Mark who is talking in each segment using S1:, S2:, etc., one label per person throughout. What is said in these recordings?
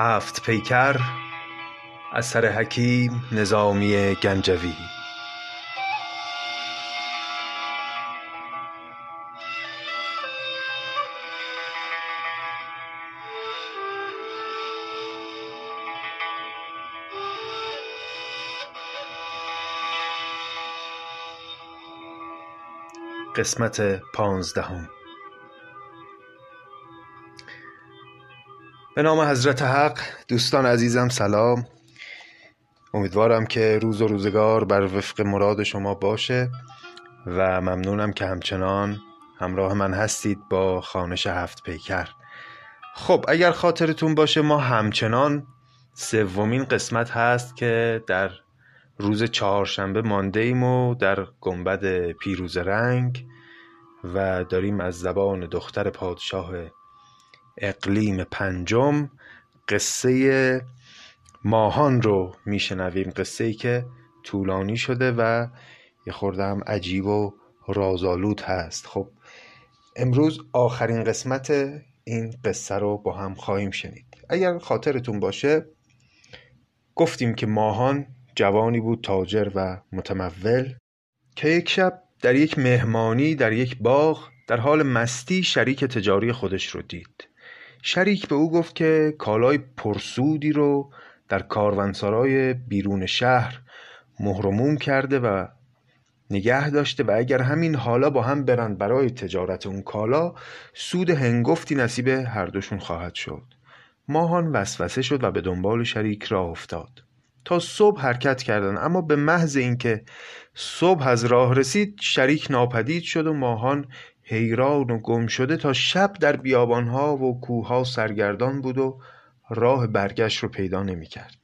S1: هفت پیکر اثر حکیم نظامی گنجوی. قسمت پانزدهم. به نام حضرت حق دوستان عزیزم سلام. امیدوارم که روز و روزگار بر وفق مراد شما باشه و ممنونم که همچنان همراه من هستید با خانش هفت پیکر. خب اگر خاطرتون باشه ما همچنان سومین قسمت هست که در روز چهارشنبه مانده ایم و در گنبد پیروز رنگ و داریم از زبان دختر پادشاه اقلیم پنجم قصه ماهان رو میشنویم. قصه ای که طولانی شده و یه خورده هم عجیب و رازآلود هست. خب امروز آخرین قسمت این قصه رو با هم خواهیم شنید. اگر خاطرتون باشه گفتیم که ماهان جوانی بود تاجر و متمول که یک شب در یک مهمانی در یک باغ در حال مستی شریک تجاری خودش رو دید. شریک به او گفت که کالای پرسودی رو در کاروانسرای بیرون شهر مهرموم کرده و نگه داشته و اگر همین حالا با هم برند برای تجارت اون کالا سود هنگفتی نصیب هر دوشون خواهد شد. ماهان وسوسه شد و به دنبال شریک راه افتاد. تا صبح حرکت کردند اما به محض اینکه صبح از راه رسید شریک ناپدید شد و ماهان حیران و گم شده تا شب در بیابانها و کوهها سرگردان بود و راه برگشت رو پیدا نمی‌کرد.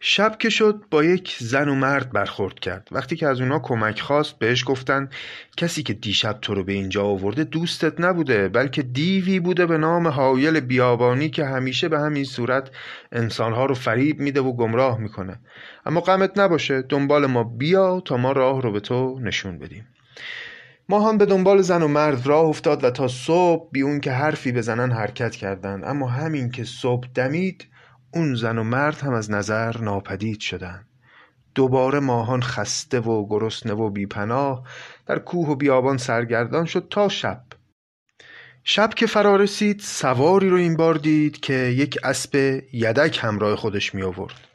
S1: شب که شد با یک زن و مرد برخورد کرد. وقتی که از اونا کمک خواست بهش گفتن کسی که دیشب تو رو به اینجا آورده دوستت نبوده بلکه دیوی بوده به نام حایل بیابانی که همیشه به همین صورت انسانها رو فریب میده و گمراه می‌کنه. اما غمت نباشه دنبال ما بیا تا ما راه رو به تو نشون بدیم. ما به دنبال زن و مرد راه افتاد و تا صبح بی اون که حرفی بزنن حرکت کردند. اما همین که صبح دمید اون زن و مرد هم از نظر ناپدید شدند. دوباره ماهان خسته و گرسنه و بیپناه در کوه و بیابان سرگردان شد تا شب. شب که فرا رسید سواری رو این بار دید که یک اسب یدک همراه خودش می آورد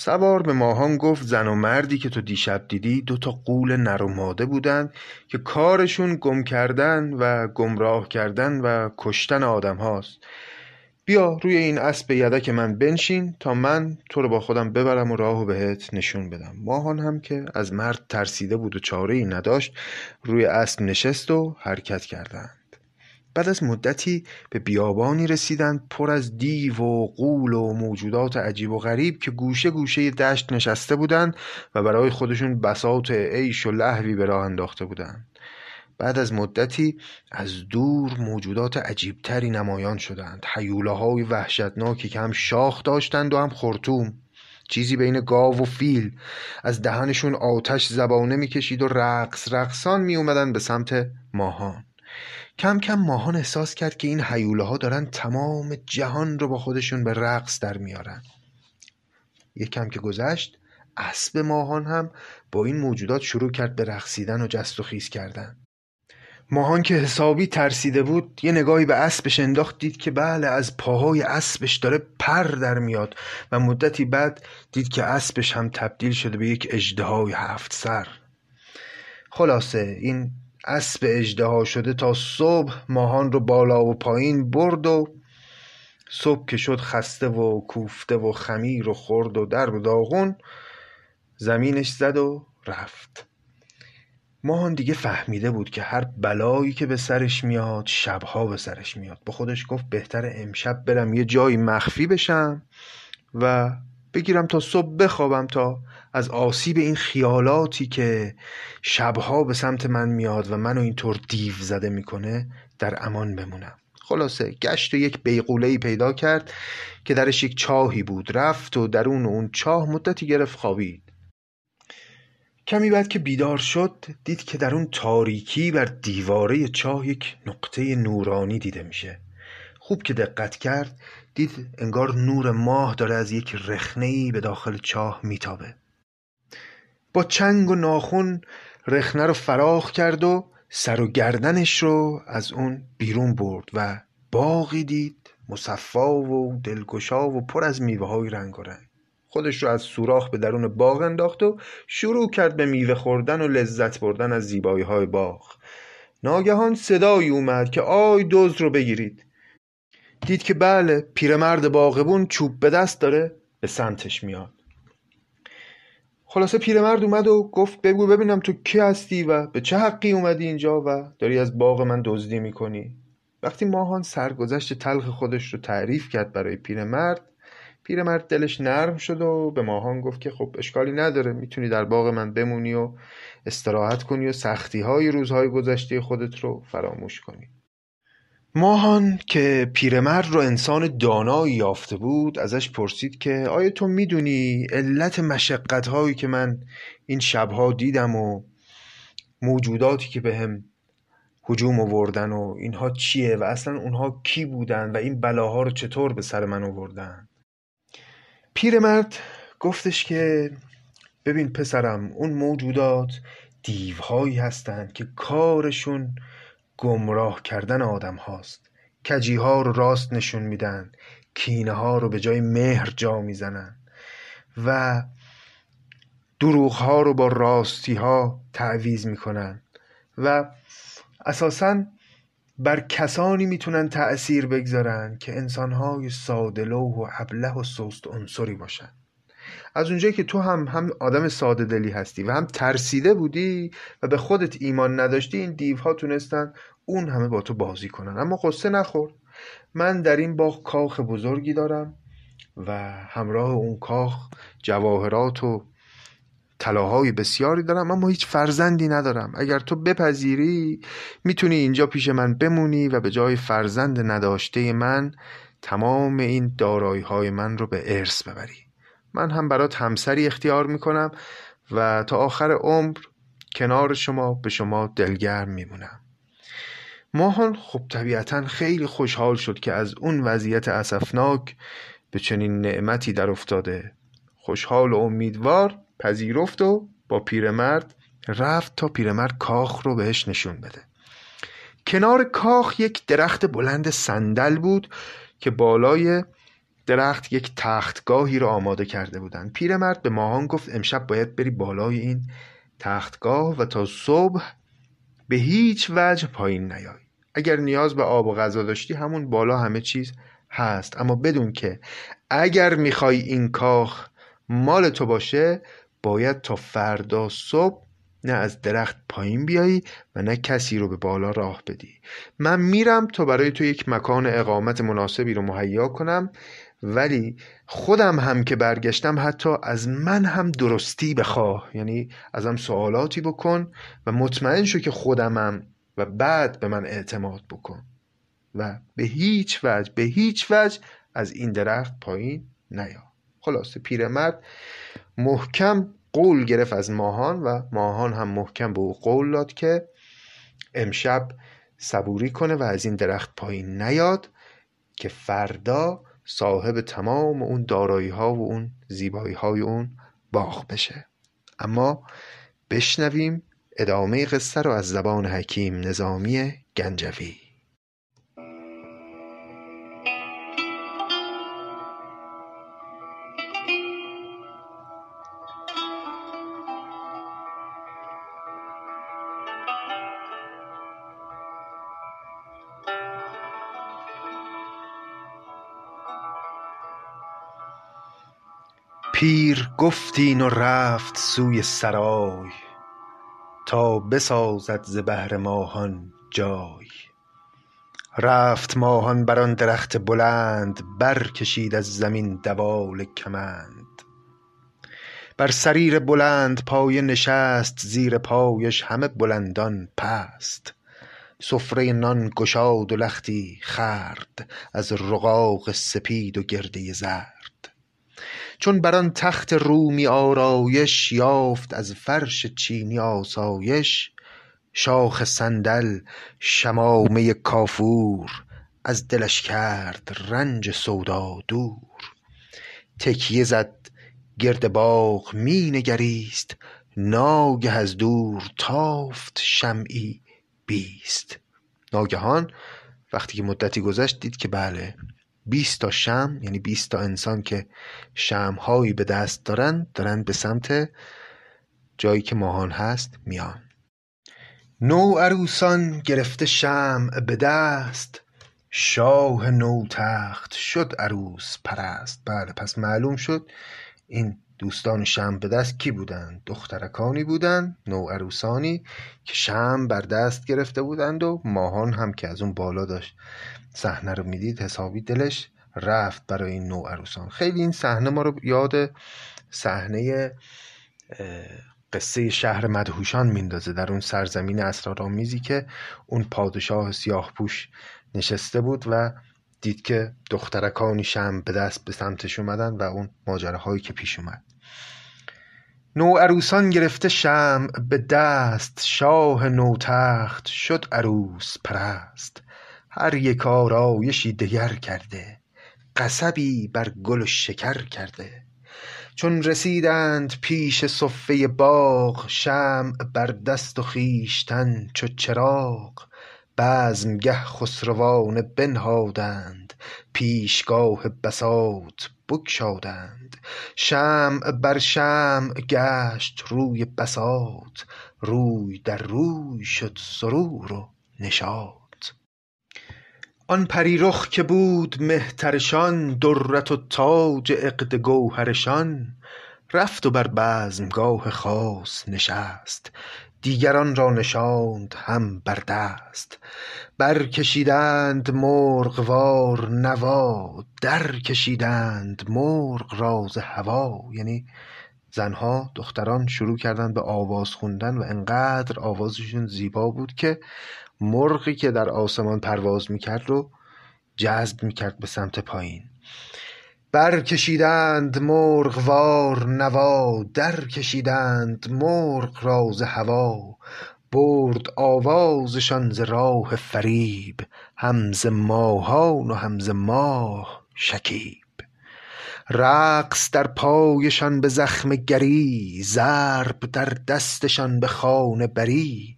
S1: سوار به ماهان گفت زن و مردی که تو دیشب دیدی دو تا قول نر و ماده بودند که کارشون گم کردن و گمراه کردن و کشتن آدم هاست. بیا روی این اسب یدک من بنشین تا من تو رو با خودم ببرم و راهو بهت نشون بدم. ماهان هم که از مرد ترسیده بود و چاره ای نداشت روی اسب نشست و حرکت کردند. بعد از مدتی به بیابانی رسیدند پر از دیو و قول و موجودات عجیب و غریب که گوشه گوشه دشت نشسته بودند و برای خودشون بساط عیش و لحوی به راه انداخته بودند. بعد از مدتی از دور موجودات عجیبتری نمایان شدند. حیوله های وحشتناکی که هم شاخ داشتند و هم خرطوم. چیزی بین گاو و فیل. از دهنشون آتش زبانه می‌کشید و رقص رقصان می اومدن به سمت ماهان. کم کم ماهان احساس کرد که این حیوله ها دارن تمام جهان رو با خودشون به رقص در میارن. یک کم که گذشت اسب ماهان هم با این موجودات شروع کرد به رقصیدن و جست و خیز کردن. ماهان که حسابی ترسیده بود یه نگاهی به اسبش انداخت دید که بله از پاهای اسبش داره پر در میاد و مدتی بعد دید که اسبش هم تبدیل شده به یک اژدهای هفت سر. خلاصه این اسب اژدها شده تا صبح ماهان رو بالا و پایین برد و صبح که شد خسته و کوفته و خمیر و خورد و درب و داغون زمینش زد و رفت. ماهان دیگه فهمیده بود که هر بلایی که به سرش میاد شبها به سرش میاد. با خودش گفت بهتر امشب برم یه جایی مخفی بشم و بگیرم تا صبح بخوابم تا از آسیب این خیالاتی که شبها به سمت من میاد و منو اینطور دیو زده می‌کنه در امان بمونم. خلاصه گشت و یک بیغوله پیدا کرد که درش یک چاهی بود. رفت و درون اون چاه مدتی گرفت خوابید. کمی بعد که بیدار شد دید که در اون تاریکی بر دیواره چاه یک نقطه نورانی دیده میشه. خوب که دقت کرد دید انگار نور ماه داره از یک رخنه‌ای به داخل چاه میتابه. با چنگ و ناخون رخنه رو فراخ کرد و سر و گردنش رو از اون بیرون برد و باقی دید مصفا و دلگشا و پر از میوه های رنگ و رنگ. خودش رو از سوراخ به درون باغ انداخت و شروع کرد به میوه خوردن و لذت بردن از زیبایی های باغ. ناگهان صدایی اومد که آی دوز رو بگیرید. دید که بله پیرمرد باغبون چوب به دست داره به سمتش میاد. خلاصه پیرمرد اومد و گفت بگو ببینم تو کی هستی و به چه حقی اومدی اینجا و داری از باغ من دزدی می‌کنی. وقتی ماهان سرگذشت تلخ خودش رو تعریف کرد برای پیرمرد پیرمرد دلش نرم شد و به ماهان گفت که خب اشکالی نداره می‌تونی در باغ من بمونی و استراحت کنی و سختی های روزهای گذشته خودت رو فراموش کنی. ماهان که پیرمرد رو انسان دانایی یافته بود ازش پرسید که آیا تو می‌دونی علت مشقت هایی که من این شبها دیدم و موجوداتی که به هم هجوم آوردن و اینها چیه و اصلا اونها کی بودن و این بلاها رو چطور به سر من آوردن؟ پیرمرد گفتش که ببین پسرم اون موجودات دیوهایی هستند که کارشون گمراه کردن آدم هاست. کجی ها رو راست نشون میدن. کینه ها رو به جای مهر جا می‌زنن. و دروغ ها رو با راستی ها تعویز می‌کنن. و اساسا بر کسانی می‌تونن تأثیر بگذارن که انسانهای سادلو و ابله و سست عنصری باشن. از اونجایی که تو هم هم آدم ساده دلی هستی و هم ترسیده بودی و به خودت ایمان نداشتی این دیوها تونستن اون همه با تو بازی کنن. اما قصه نخور من در این باغ کاخ بزرگی دارم و همراه اون کاخ جواهرات و طلاهای بسیاری دارم اما هیچ فرزندی ندارم. اگر تو بپذیری می‌تونی اینجا پیش من بمونی و به جای فرزند نداشته من تمام این دارایی های من رو به ارث ببری. من هم برات همسری اختیار می‌کنم و تا آخر عمر کنار شما به شما دلگرم میمونم. ماهان خب طبیعتا خیلی خوشحال شد که از اون وضعیت اسفناک به چنین نعمتی در افتاده. خوشحال و امیدوار پذیرفت و با پیرمرد رفت تا پیرمرد کاخ رو بهش نشون بده. کنار کاخ یک درخت بلند صندل بود که بالای درخت یک تختگاهی رو آماده کرده بودند. پیرمرد به ماهان گفت امشب باید بری بالای این تختگاه و تا صبح به هیچ وجه پایین نیای. اگر نیاز به آب و غذا داشتی همون بالا همه چیز هست. اما بدون که اگر می‌خوای این کاخ مال تو باشه باید تا فردا صبح نه از درخت پایین بیایی و نه کسی رو به بالا راه بدی. من میرم تا برای تو یک مکان اقامت مناسبی رو مهیا کنم. ولی خودم هم که برگشتم حتی از من هم درستی بخواه. یعنی ازم سوالاتی بکن و مطمئن شو که خودمم و بعد به من اعتماد بکن و به هیچ وجه به هیچ وجه از این درخت پایین نیا. خلاصه پیرمرد محکم قول گرفت از ماهان و ماهان هم محکم به او قول داد که امشب صبوری کنه و از این درخت پایین نیاد که فردا صاحب تمام اون دارایی ها و اون زیبایی های اون باغ بشه. اما بشنویم ادامه قصه رو از زبان حکیم نظامی گنجوی. پیر گفتین و رفت سوی سرای تا بسازد ز بهر ماهان جای. رفت ماهان بر آن درخت بلند برکشید از زمین دوال کمند. بر سریر بلند پایه نشست زیر پایش همه بلندان پست. سفره نان گشاد و لختی خورد از رقاق سپید و گرده زرد. چون بر آن تخت رومی آرایش یافت از فرش چینی آسایش شاخ صندل شمامه کافور از دلش کرد رنج سودا دور. تکیه زد گرد باغ می نگریست ناگه از دور تافت شمعی بیست. ناگهان وقتی که مدتی گذشت دید که بله بیست تا شم یعنی بیست تا انسان که شمهایی به دست دارن دارن به سمت جایی که ماهان هست میان. نو عروسان گرفته شمع به دست شاه نو تخت شد عروس پرست. بله پس معلوم شد این دوستان شم به دست کی بودند؟ دخترکانی بودند نو عروسانی که شم بر دست گرفته بودند و ماهان هم که از اون بالا داشت. صحنه رو می‌دید حسابی دلش رفت برای این نو عروسان. خیلی این صحنه ما رو یاد صحنه قصه شهر مدهوشان میندازه. در اون سرزمین اسرارآمیزی که اون پادشاه سیاه پوش نشسته بود و دید که دخترکانی شم به دست به سمتش اومدن و اون ماجراهایی که پیش اومد. نو عروسان گرفته شم به دست شاه نوتخت شد عروس پرست. هر یک آرایشی دگر کرده قصبی بر گل و شکر کرده. چون رسیدند پیش صفه باغ شمع بر دست و خویشتن چو چراغ. بزمگه خسروانه بنهادند پیشگاه بساط بگشادند. شمع بر شمع گشت روی بساط روی در روی شد سرور و نشاط. آن پریرخ که بود مهترشان درت و تاج عقد گوهرشان. رفت و بر بزمگاه خاص نشست دیگران را نشاند هم بر دست. برکشیدند مرغوار نوا درکشیدند مرغ را ز هوا. یعنی زنها دختران شروع کردند به آواز خوندن و انقدر آوازشون زیبا بود که مرغی که در آسمان پرواز می‌کرد رو جذب می‌کرد به سمت پایین. برکشیدند مرغوار نوا درکشیدند مرغ را ز هوا. برد آوازشان ز راه فریب هم ز ماهان و هم ز ماه شکیب. رقص در پایشان به زخم گری ضرب در دستشان به خانه بری.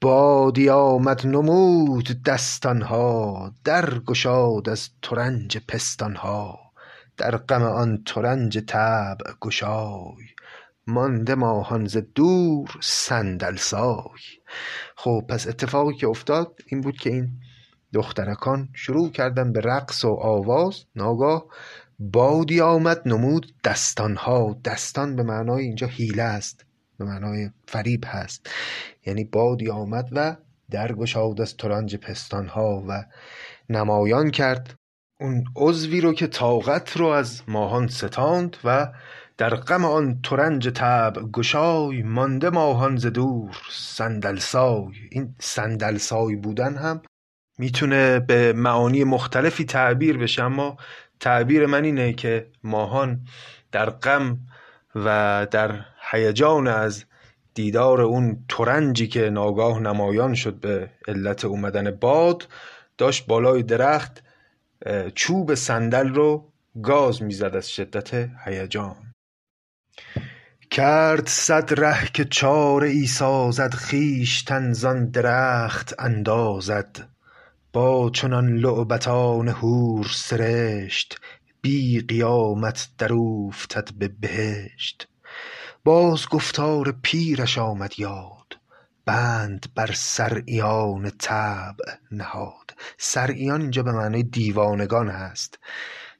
S1: بادی آمد نمود دستانها درگشاد از ترنج پستانها. در غم آن ترنج طبع گشای مانده ماهان ز دور صندل سای. خب پس اتفاقی که افتاد این بود که این دخترکان شروع کردن به رقص و آواز. ناگاه بادی آمد نمود دستانها. دستان به معنای اینجا حیله است. به معنای فریب هست. یعنی بادی آمد و درگشاد از ترنج پستانها و نمایان کرد. اون عضوی رو که طاقت رو از ماهان ستاند و در غم آن ترنج طبع گشای مانده ماهان ز دور صندلسای. این صندلسای بودن هم می‌تونه به معانی مختلفی تعبیر بشه اما تعبیر من اینه که ماهان در غم و در هیجان از دیدار اون ترنجی که ناگاه نمایان شد به علت اومدن باد داشت بالای درخت چوب صندل رو گاز می‌زد از شدت هیجان. کرد صد ره که چاره ای سازد خویشتن زان درخت اندازد. با چنان لعبتان حور سرشت بی قیامت در به بهشت. باز گفتار پیرش آمد یاد. بند بر صرعیان طبع نهاد. صرعیان اینجا به معنای دیوانگان هست.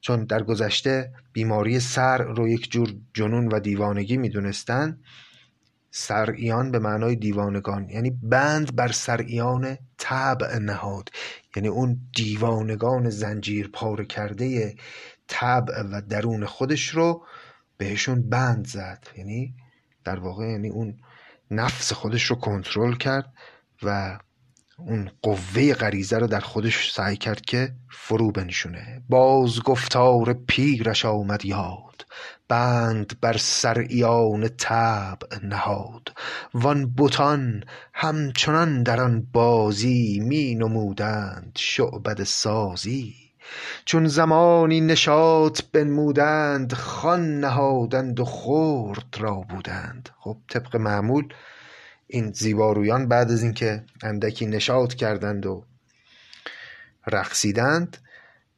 S1: چون در گذشته بیماری سر رو یک جور جنون و دیوانگی می‌دونستن سرعیان به معنای دیوانگان یعنی بند بر سرعیان طبع نهاد. یعنی اون دیوانگان زنجیر پاره کرده طبع و درون خودش رو بهشون بند زد. یعنی در واقع یعنی اون نفس خودش رو کنترل کرد و اون قوه غریزه رو در خودش سعی کرد که فرو بنشونه. باز گفتار پیرش آمد یاد. بند بر سر ایان طبع نهاد. وان بتان همچنان در آن بازی می نمودند شعبده سازی. چون زمانی نشاط بنمودند خوان نهادند و خرد را بودند. خب طبق معمول این زیبارویان بعد از اینکه اندکی نشاط کردند و رقصیدند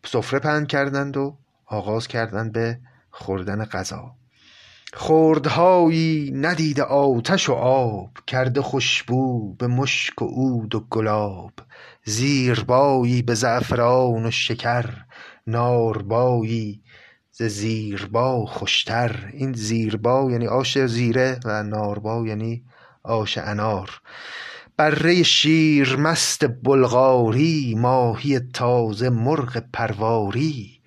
S1: سفره پهن کردند و آغاز کردند به خوردن غذا. خردهایی ندیده آتش و آب کرده خوشبو به مشک و عود و گلاب. زیربایی به زعفران و شکر ناربایی ز زیربا خوشتر. این زیربا یعنی آش زیره و ناربا یعنی آش انار. بره شیر مست بلغاری ماهی تازه مرغ پرواری.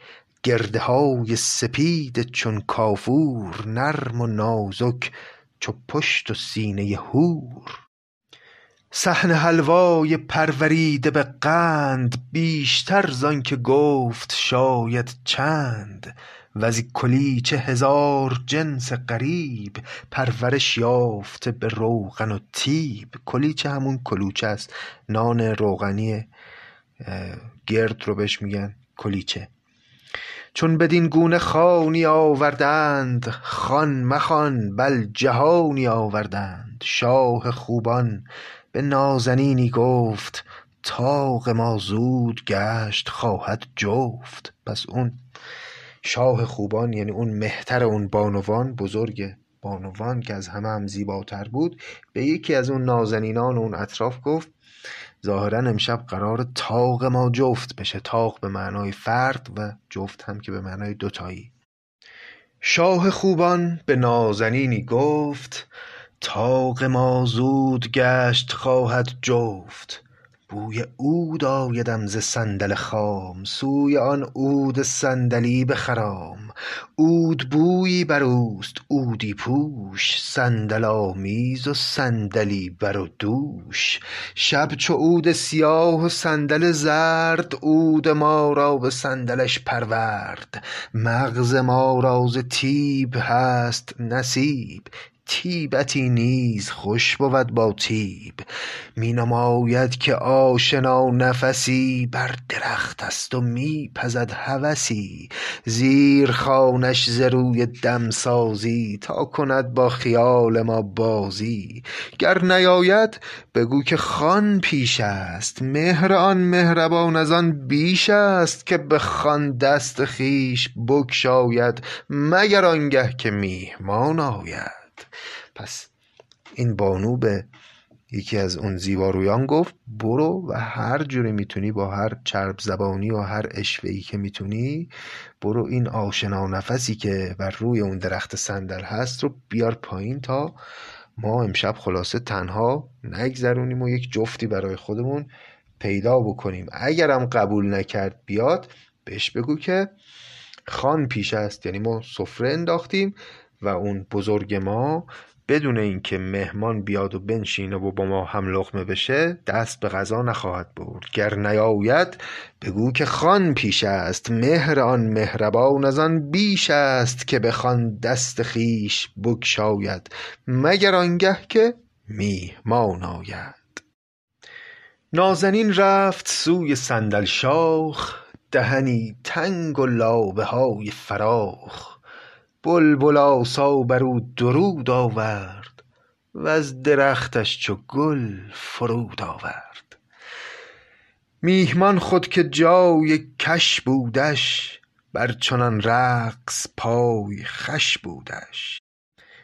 S1: گرده های سپید چون کافور نرم و نازک چو پشت و سینه هور صحن حلوای پروریده به قند بیشتر زآنکه گفت شاید چند. وز کلیچه هزار جنس غریب پرورش یافته به روغن و طیب. کلیچه همون کلوچه است نان روغنی گرد رو بهش میگن کلیچه. چون بدین گونه خوانی آوردند خوان مخوان بل جهانی آوردند. شاه خوبان به نازنینی گفت طاق ما زود گشت خواهد جفت. پس اون شاه خوبان یعنی اون مهتر اون بانوان بزرگ بانوان که از همه هم زیباتر بود به یکی از اون نازنینان اون اطراف گفت ظاهرا امشب قرار طاق ما جفت بشه. طاق به معنای فرد و جفت هم که به معنای دوتایی. شاه خوبان به نازنینی گفت طاق ما زود گشت خواهد جفت. بوی عود آیدم ز صندل خام. سوی آن عود صندلی بخرام عود بویی بر اوست عودی پوش. صندل آمیز و صندلی بر و دوش. شب چو عود سیاه و صندل زرد عود ما را به صندلش پرورد. مغز ما را ز طیب هست نصیب. طیبتی نیز خوش بود با طیب. می نماید که آشنا نفسی بر درخت است و می پزد هوسی. زیر خوانش ز روی دمسازی تا کند با خیال ما بازی. گر نیاید بگو که خوان پیش است. مهر آن مهربان از آن بیش است که به خوان دست خویش بگشاید مگر آنگه که میهمان آید. پس این بانو به یکی از اون زیبارویان گفت برو و هر جوری می‌تونی با هر چرب زبانی و هر اشوهی که می‌تونی برو این آشنا نفسی که بر روی اون درخت صندل هست رو بیار پایین تا ما امشب خلاصه تنها نگذرونیم و یک جفتی برای خودمون پیدا بکنیم. اگرم قبول نکرد بیاد بهش بگو که خان پیش است. یعنی ما سفره انداختیم و اون بزرگ ما بدون اینکه مهمان بیاد و بنشینه و با ما هم لقمه بشه دست به غذا نخواهد برد. گر نیاید بگو که خوان پیش است. مهر آن مهربان از آن بیش است که به خوان دست خویش بگشاید. مگر آنگه که میهمان آید. نازنین رفت سوی صندل شاخ دهنی تنگ و لابه های فراخ. بلبل آسا بر او درود آورد وز درختش چو گل فرود آورد. میهمان خود که جای کش بودش بر چنان رقص پای خوش بودش.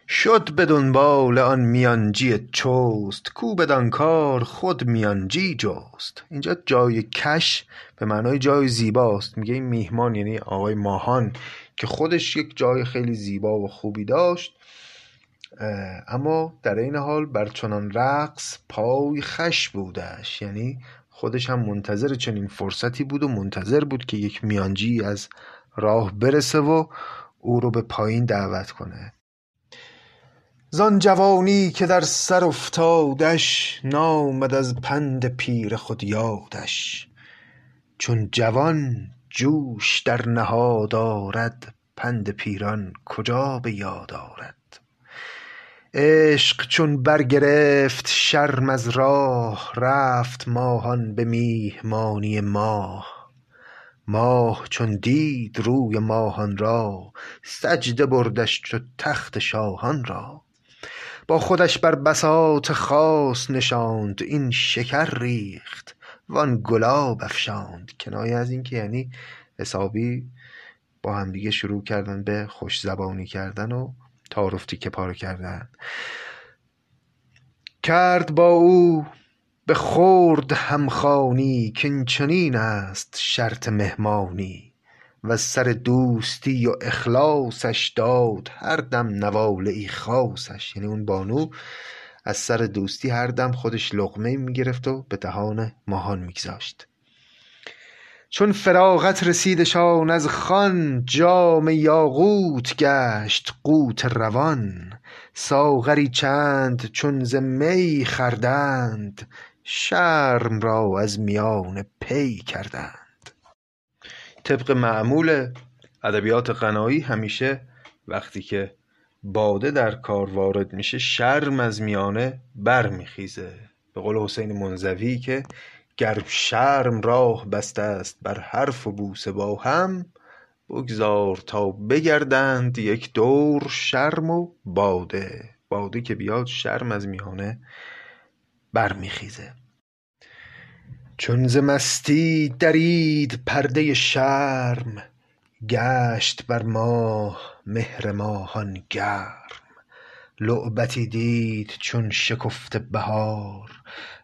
S1: شد به دنبال آن میانجی چست کو بدان کار خود میانجی جست. اینجا جای کش به معنای جای زیباست. میگه این میهمان یعنی آقای ماهان. که خودش یک جای خیلی زیبا و خوبی داشت. اما در این حال بر چنان رقص پای خش بودش. یعنی خودش هم منتظر چنین فرصتی بود و منتظر بود که یک میانجی از راه برسه و او رو به پایین دعوت کنه. زان جوانی که در سر افتادش نامد از پند پیر خود یادش. چون جوان جوش در نهاد آرد پند پیران کجا به یاد آرد؟ عشق چون برگرفت شرم از راه رفت ماهان به میهمانی ماه. ماه چون دید روی ماهان را سجده بردش چو تخت شاهان را. با خودش بر بساط خاص نشاند این شکر ریخت. وان گلاب افشاند کنایه از این که یعنی حسابی با همدیگه شروع کردن به خوش زبانی کردن و تعارف تیکه پاره کردن. کرد با او به خورد همخوانی کاین چنین است شرط مهمانی. وز سر دوستی و اخلاصش داد هر دم نواله ای خاصش. یعنی اون بانو از سر دوستی هر دم خودش لقمه می‌گرفت و به دهان ماهان میگذاشت. چون فراغت رسیدشان از خوان جام یاقوت گشت قوت روان. ساغری چند چون ز می خوردند شرم را از میان پی کردند. طبق معمول ادبیات غنایی همیشه وقتی که باده در کار وارد میشه شرم از میانه برمیخیزه. به قول حسین منزوی که گر شرم راه بسته است بر حرف و بوسه با هم بگذار تا بگردند یک دور شرم و باده. باده که بیاد شرم از میانه برمیخیزه. چون ز مستی درید پرده شرم گشت بر ماه مهر ماهان گرم لعبتی دید چون شکفته بهار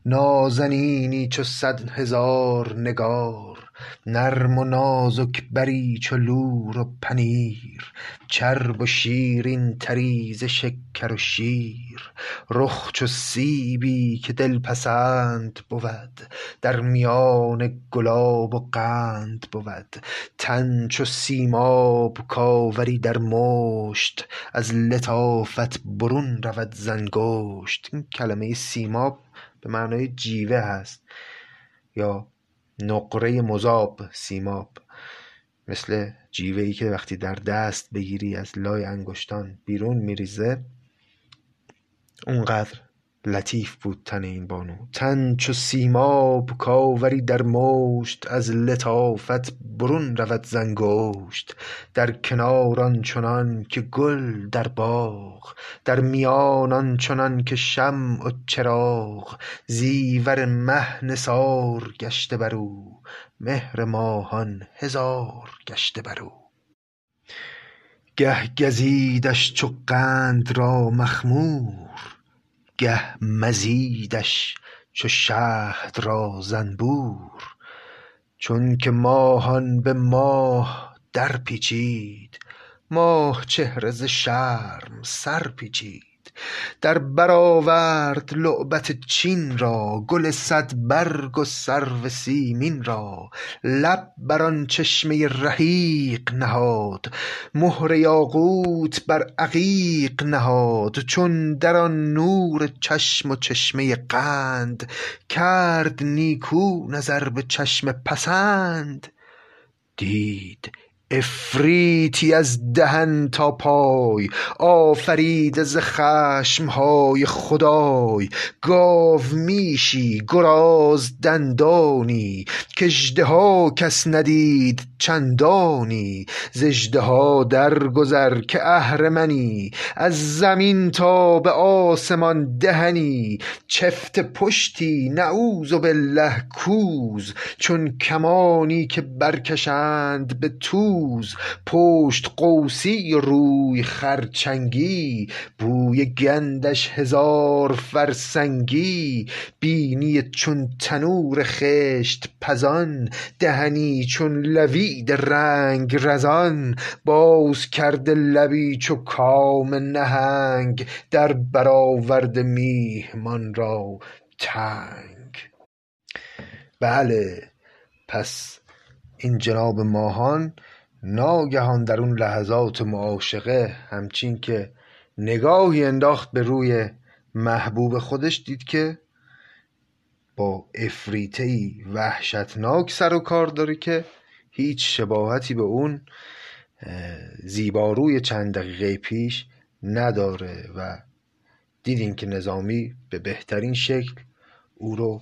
S1: نازنینی چو صد هزار نگار. نرم و نازک بری چو لور و پنیر چرب و شیرین تری شکر و شیر. رخ چو سیبی که دلپسند بود در میان گلاب و قند بود. تن چو سیماب کآوری در مشت از لطافت برون رود ز انگشت. این کلمه سیماب به معنای جیوه هست. یا نقره مذاب سیماب. مثل جیوه ای که وقتی در دست بگیری از لای انگشتان بیرون میریزه اونقدر لطیف بود تن این بانو. تن چو سیماب کآوری در مشت از لطافت برون رود ز در کنار آنچنان که گل در باغ در میان آنچنان که شمع و چراغ. زیور مه نثار گشته بر او مهر ماهان هزار گشته بر او. گه گزیدش چو قند را مخمور گه مزیدش چو شهد را زنبور چونک ماهان به ماه درپیچید ماه چهره ز شرم سر پیچید. در بر آورد لعبت چین را گل صدبرگ و سرو سیمین را. لب بر آن چشمه رحیق نهاد مهر یاقوت بر عقیق نهاد. چون در آن نور چشم و چشمه قند کرد نیکو نظر به چشم پسند. دید عفریتی از دهن تا پای آفریده ز خشم های خدای گاومیشی گراز دندانی کاژدها کس ندید چندانی ز اژدها درگذر که اهرمنی از زمین تا به آسمان دهنی چفته پشتی نعوذبالله کوز چون کمانی که برکشند به توز پشت قوسی روی خرچنگی بوی گندش هزار فرسنگی بینی چون تنور خشت پزان دهنی چون لوید رنگ رزان باز کرده لبی چو کام نهنگ در بر آورده میهمان را تنگ. بله پس این جناب ماهان ناگهان در اون لحظات معاشقه همچین که نگاهی انداخت به روی محبوب خودش دید که با افریتهی وحشتناک سر و کار داره که هیچ شباهتی به اون زیباروی چند دقیقه پیش نداره و دیدین که نظامی به بهترین شکل او رو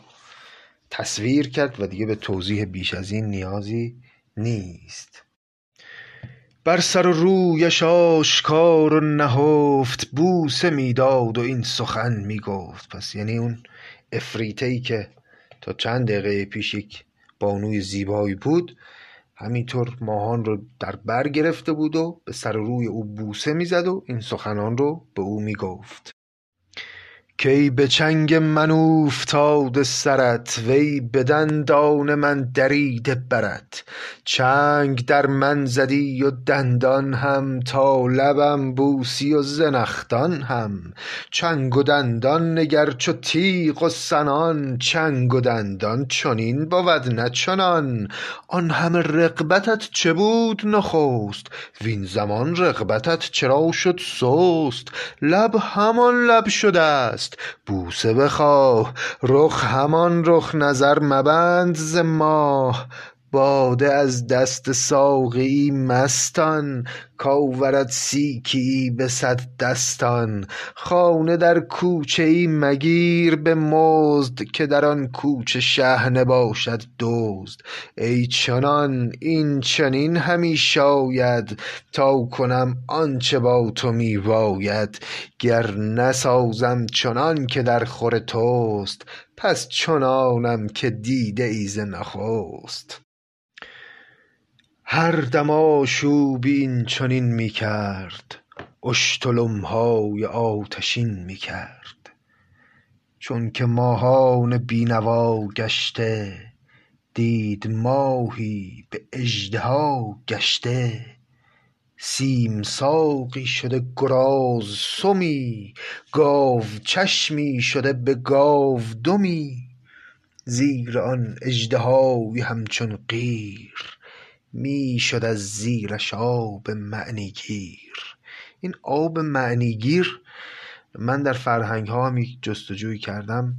S1: تصویر کرد و دیگه به توضیح بیش از این نیازی نیست. بر سر و رویش آشکار و نهفت بوسه می‌داد و این سخن می‌گفت. پس یعنی اون افریته ای که تا چند دقیقه پیش یک بانوی زیبایی بود همینطور ماهان رو در بر گرفته بود و به سر روی او بوسه می‌زد و این سخنان رو به او می‌گفت. کی به چنگ من اوفتاده سرت وی به دندان من دریده برت چنگ در من زدی و دندان هم تا لبم بوسی و زنخدان هم. چنگ و دندان نگر چو تیغ و سنان چنگ و دندان چنین بود نه چنان. آن همه رغبتت چه بود نخست؟ وین زمان رغبتت چرا شد سست؟ لب همان لب شده ست بوسه بخواه. رخ همان رخ نظر مبند ز ماه. باده از دست ساقیی مستان کآورد سیکیی به صد دستان. خانه در کوچه ای مگیر به مزد که در آن کوچه شحنه باشد دزد. ای چنان این چنین همی شاید تا کنم آنچه با تو می باید. گر نسازم چنان که در خور توست پس چنانم که دیده ای ز نخست. هر دم آشوبی این چنین می کرد اشتلم های آتشین می کرد چونک ماهان بی نوا گشته دید ماهی به اژدها گشته. سیم ساقی شده گراز سمی گاوچشمی شده به گاودمی زیر آن اژدهای همچون قیر می شد از زیرش آب معنی گیر این آب معنی گیر من در فرهنگ ها هم جستجوی کردم.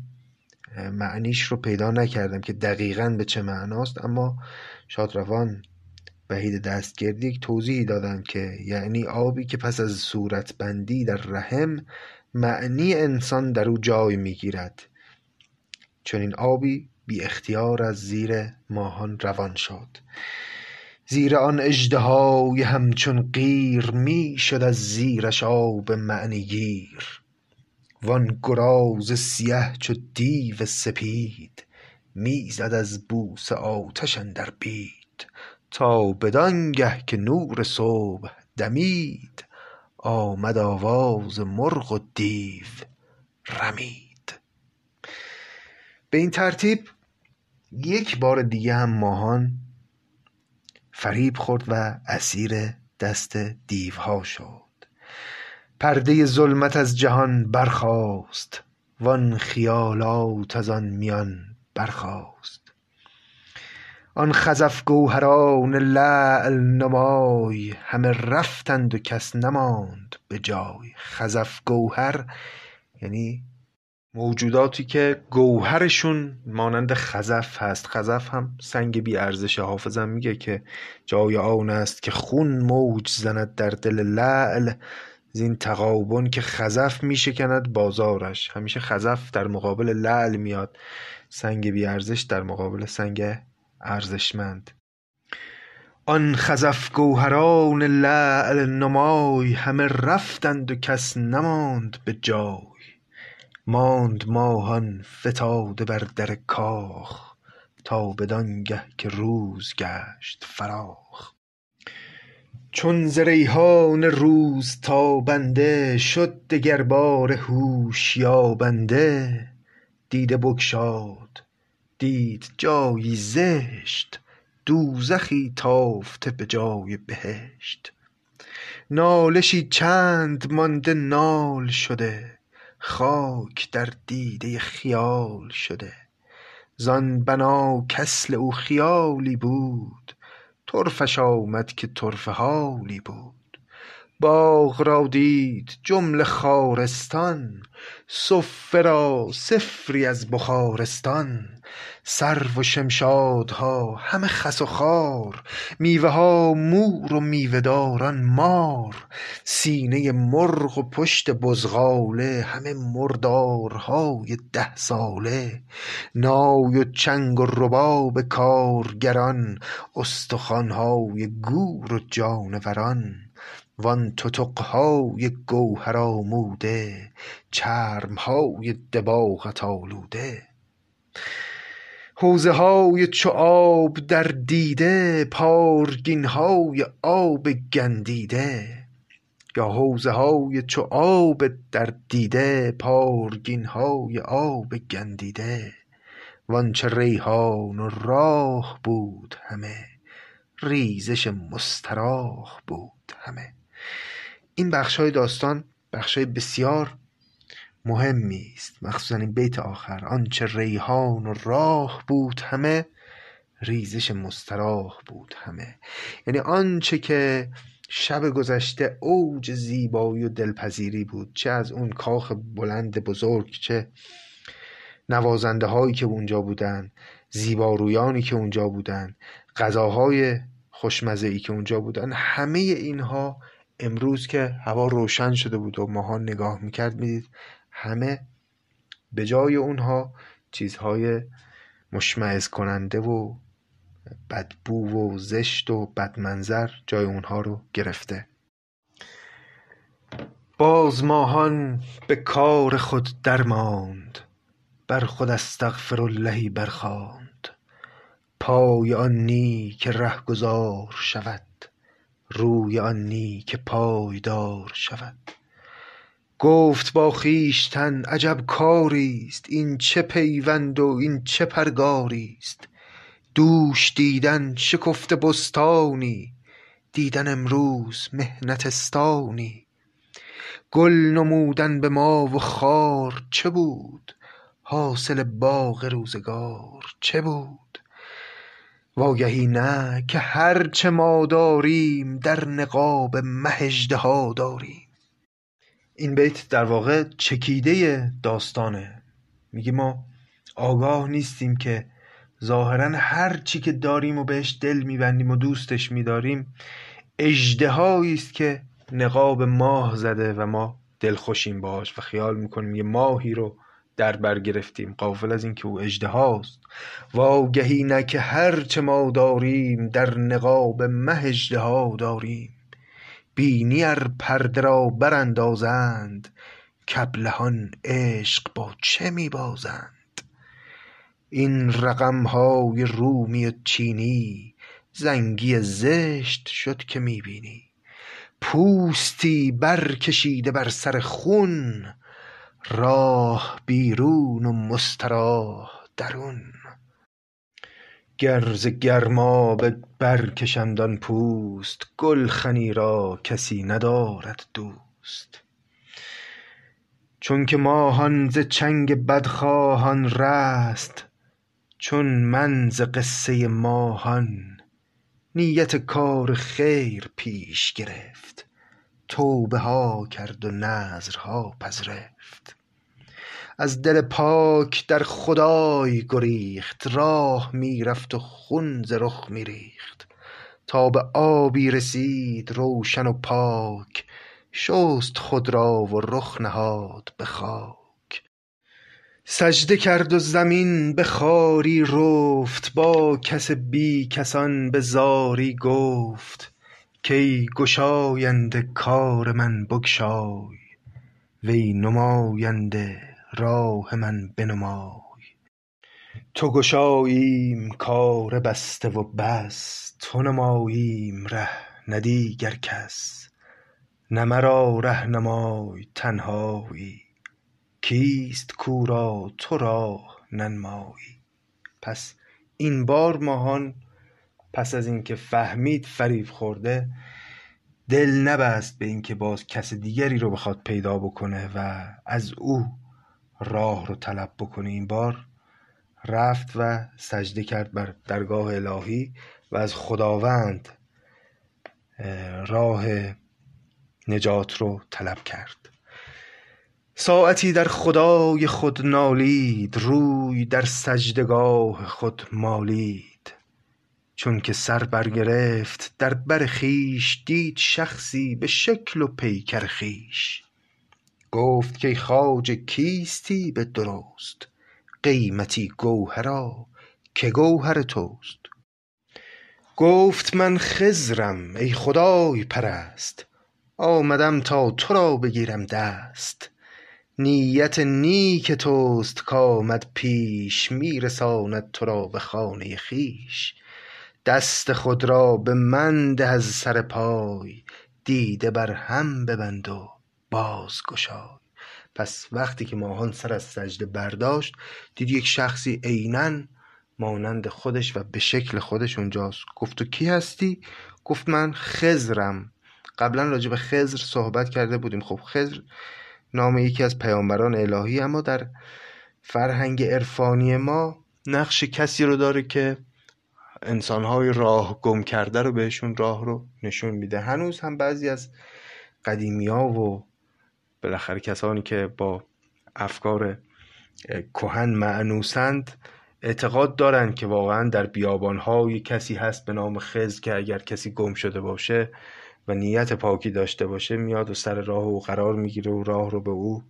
S1: معنیش رو پیدا نکردم که دقیقا به چه معناست اما شادروان وحید دستگردی یک توضیحی دادن که یعنی آبی که پس از صورت بندی در رحم معنی انسان در او جای می‌گیرد. چون این آبی بی اختیار از زیر ماهان روان شد. زیر آن اژدهای همچون قیر می شد از زیرش آب معنی گیر. وان گراز سیه چو دیو سپید می زد از بوسه آتش اندر بید. تا بدانگه که نور صبح دمید آمد آواز مرغ و دیو رمید. به این ترتیب یک بار دیگه هم ماهان فریب خورد و اسیر دست دیوها شد. پرده ظلمت از جهان برخاست وان خیالات از آن میان برخاست. آن خزف گوهران لعل نمای همه رفتند و کس نماند به جای. خزف گوهر یعنی موجوداتی که گوهرشون مانند خزف هست. خزف هم سنگ بی ارزش حافظم میگه که جای آن است که خون موج زند در دل لعل. زین تغابن که خزف میشکند بازارش. همیشه خزف در مقابل لعل میاد. سنگ بی ارزش در مقابل سنگ ارزشمند. آن خزف گوهران لعل نمای. همه رفتند و کس نماند به جای. ماند ماهان فتاده بر در کاخ تا بدانگه که روز گشت فراخ. چون ز ریحان روز تابنده شد دگرباره هوش یابنده دیده بگشاد دید جایی زشت دوزخی تافته به جای بهشت. نالشی چند مانده نال شده خاک در دیده خیال شده. زان بنا کاصل او خیالی بود. طرفش آمد که طرفه حالی بود. باغ را دید جمله خارستان. صفه را سفری از بخارستان. سرو و شمشادها همه خس و خار میوه ها مور و میوه داران مار سینه مرغ و پشت بزغاله همه مردارهای ده ساله نای و چنگ و رباب کارگران استخوان های گور و جانوران وان تتقهای گوهر آموده چرم های دباغت آلوده. حوضه های چو آب در دیده پارگین های آب گندیده. یا حوضه های چو آب در دیده پارگین های آب گندیده. وآنچه ریحان و راح بود همه ریزش مستراح بود همه. این بخشهای داستان بخشهای بسیار مهمی است مخصوصا این بیت آخر. آنچه ریحان و راح بود همه ریزش مستراح بود همه. یعنی آنچه که شب گذشته اوج زیبایی و دلپذیری بود چه از اون کاخ بلند بزرگ چه نوازنده هایی که اونجا بودن زیبارویانی که اونجا بودن غذاهای خوشمزه ای که اونجا بودن همه اینها امروز که هوا روشن شده بود و ماها نگاه می‌کرد می‌دید همه به جای اونها چیزهای مشمعز کننده و بدبو و زشت و بدمنظر جای اونها رو گرفته. باز ماهان به کار خود درماند بر خود استغفراللهی برخواند پای آن نی که رهگذار شود روی آن نی که پایدار شود. گفت با خویشتن عجب کاریست این چه پیوند و این چه پرگاریست. دوش دیدن شکفته بستانی دیدن امروز محنتستانی گل نمودن به ما و خار چه بود؟ حاصل باغ روزگار چه بود؟ وآگهی نه که هر چه ما داریم در نقاب مه اژدها داریم. این بیت در واقع چکیده داستانه. میگه ما آگاه نیستیم که ظاهرا هر چی که داریم و بهش دل میبندیم و دوستش میداریم اژدهایی است که نقاب ماه زده و ما دلخوشیم باهاش و خیال می‌کنیم یه ماهی رو در بر گرفتیم. غافل از اینکه او اژدهاست. وآگهی نه که هر چه ما داریم در نقاب مه اژدها داریم. بینی ار پرده را براندازند کابلهان عشق با چه میبازند؟ این رقم های رومی و چینی زنگی زشت شد که می بینی پوستی برکشیده بر سر خون راه بیرون و مستراح درون. گر ز گرمابه برکشند آن پوست گلخنی را کسی ندارد دوست. چونک ماهان ز چنگ بدخواهان رست چون من ز قصه ماهان نیت کار خیر پیش گرفت توبه ها کرد و نذرها پذرفت. از دل پاک در خدای گریخت راه می‌رفت و خون ز رخ میریخت. تا به آبی رسید روشن و پاک شست خود را و رخ نهاد به خاک. سجده کرد و زمین به خواری رفت با کس بی کسان به زاری گفت کای گشاینده کار من بگشای وی نماینده راه من بنمای. تو گشاییم کار بسته و بس تو نماییم ره نه دیگر کس. نه مرا رهنمای تنهایی. کیست کو را تو راه ننمایی؟ پس این بار ماهان پس از اینکه فهمید فریب خورده دل نبست به اینکه باز کس دیگری رو بخواد پیدا بکنه و از او راه رو طلب بکنه این بار. رفت و سجده کرد بر درگاه الهی و از خداوند راه نجات رو طلب کرد. ساعتی در خدای خود نالید روی در سجدگاه خود مالید. چون که سر برگرفت در بر خویش دید شخصی به شکل و پیکر خویش گفت کای خواجه کیستی به درست؟ قیمتی گوهرا که گوهر توست؟ گفت من خضرم ای خدای پرست آمدم تا تو را بگیرم دست. نیت نیک توست کآمد پیش می رساند تو را به خانه خویش. دست خود را به من ده از سر پای دیده بر هم ببند و باز گشای. پس وقتی که ماهان سر از سجده برداشت دید یک شخصی عینا مانند خودش و به شکل خودش اونجاست. گفت تو کی هستی؟ گفت من خضرم. قبلا راجع به خضر صحبت کرده بودیم. خب خضر نام یکی از پیامبران الهی اما در فرهنگ عرفانی ما نقش کسی رو داره که انسانهای راه گم کرده رو بهشون راه رو نشون میده. هنوز هم بعضی از قدیمی ها و بالاخره کسانی که با افکار کهن معنوسند اعتقاد دارند که واقعا در بیابانهای کسی هست به نام خز که اگر کسی گم شده باشه و نیت پاکی داشته باشه میاد و سر راه او قرار می‌گیره و راه رو به او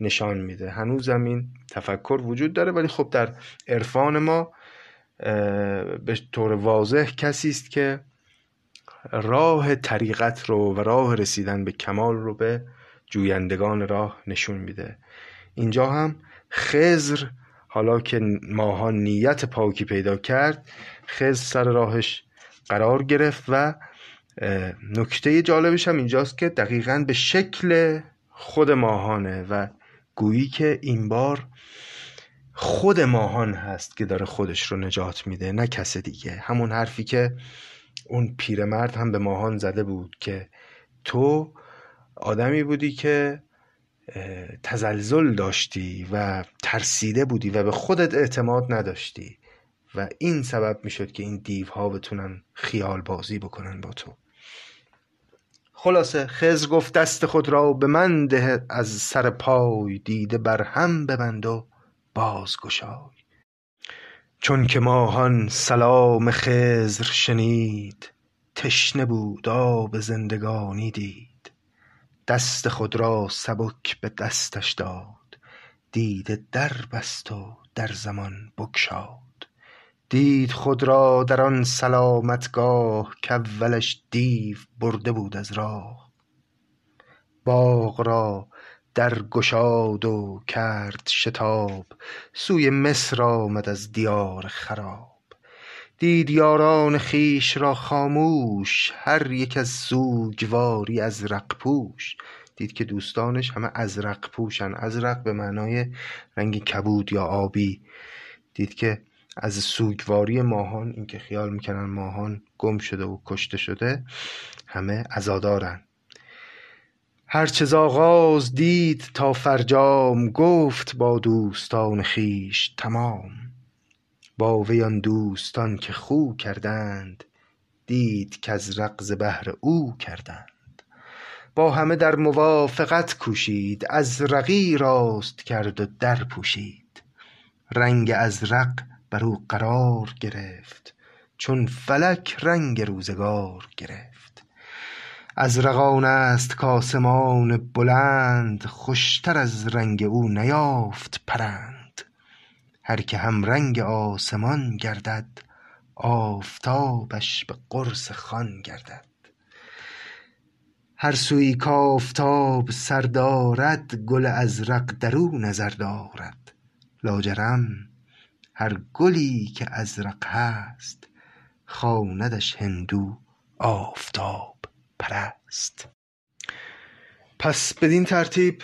S1: نشان میده. هنوز این تفکر وجود داره ولی خب در عرفان ما به طور واضح کسی است که راه طریقت رو و راه رسیدن به کمال رو به جویندگان راه نشون میده. اینجا هم خزر حالا که ماهان نیت پاکی پیدا کرد خزر سر راهش قرار گرفت و نکته جالبش هم اینجاست که دقیقا به شکل خود ماهانه و گویی که این بار خود ماهان هست که داره خودش رو نجات میده نه کس دیگه. همون حرفی که اون پیرمرد هم به ماهان زده بود که تو آدمی بودی که تزلزل داشتی و ترسیده بودی و به خودت اعتماد نداشتی و این سبب می‌شد که این دیوها بتونن خیال بازی بکنن با تو. خلاصه خزر گفت دست خود را به من ده از سر پای دیده بر هم ببند و باز گشای چون که ماهان سلام خزر شنید تشنه بود آب زندگانی دید. دست خود را سبک به دستش داد. دیده در بست و در زمان بگشاد. دید خود را در آن سلامتگاه کاولش دیو برده بود از راه. باغ را در گشاد و کرد شتاب. سوی مصر آمد از دیار خراب. دید یاران خویش را خاموش هر یک از سوگواری ازرق پوش. دید که دوستانش همه ازرق پوشن. ازرق به معنای رنگ کبود یا آبی. دید که از سوگواری ماهان اینکه خیال می‌کنن ماهان گم شده و کشته شده همه عزادارن هرچه ز آغاز دید تا فرجام گفت با دوستان خویش تمام. با وی آن دوستان که خو کردند دید کازرق ز بهر او کردند. با همه در موافقت کوشید ازرقی راست کرد و در پوشید. رنگ ازرق بر او قرار گرفت چون فلک رنگ روزگار گرفت. ازرق است کآسمان بلند خوشتر از رنگ او نیافت پرند. هر که همرنگ آسمان گردد آفتابش به قرص خوان گردد. هر سویی کآفتاب سر دارد گل ازرق در او نظر دارد. لاجرم هر گلی که ازرق هست خواندش هندو آفتاب پرست. پس بدین ترتیب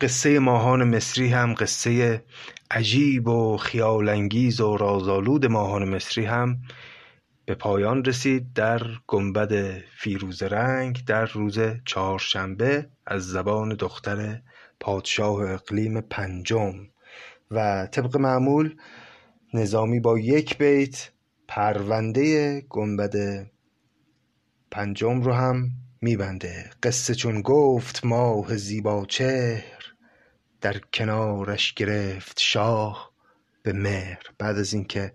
S1: قصه ماهان مصری هم قصه عجیب و خیال انگیز و رازآلود ماهان مصری هم به پایان رسید در گنبد فیروزه رنگ در روز چهارشنبه از زبان دختر پادشاه اقلیم پنجم و طبق معمول نظامی با یک بیت پرونده گنبد پنجم رو هم میبنده. قصه چون گفت ماه زیبا چهر در کنارش گرفت شاه به مهر. بعد از اینکه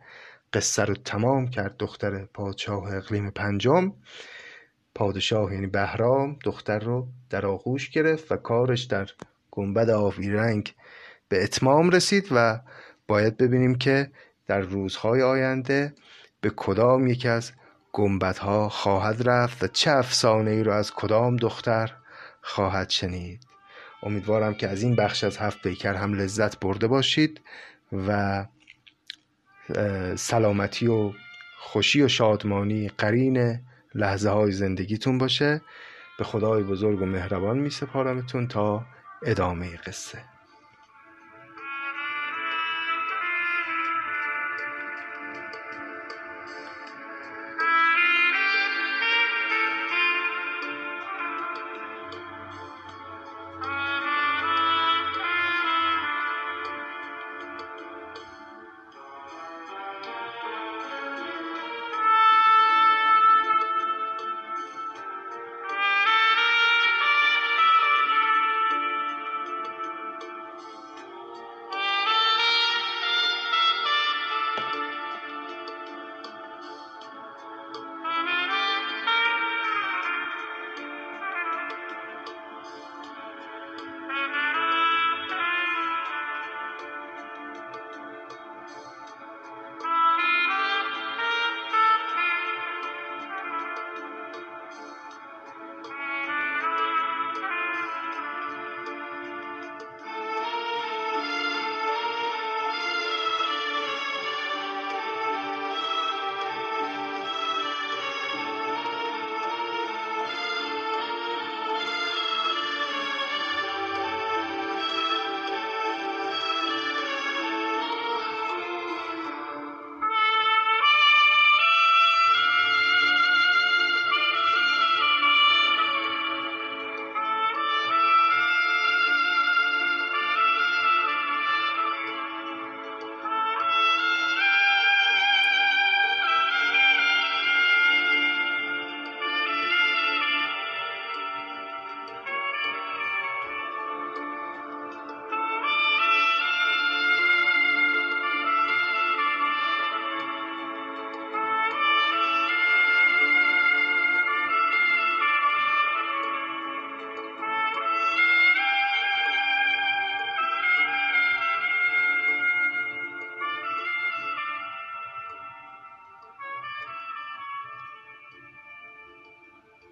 S1: قصه رو تمام کرد دختر پادشاه اقلیم پنجم پادشاه یعنی بهرام دختر رو در آغوش گرفت و کارش در گنبد آبی رنگ به اتمام رسید و باید ببینیم که در روزهای آینده به کدام یکی از گنبدها خواهد رفت و چه افسانه ای رو از کدام دختر خواهد شنید. امیدوارم که از این بخش از هفت پیکر هم لذت برده باشید و سلامتی و خوشی و شادمانی قرین لحظه های زندگیتون باشه. به خدای بزرگ و مهربان می سپارمتون تا ادامه قصه.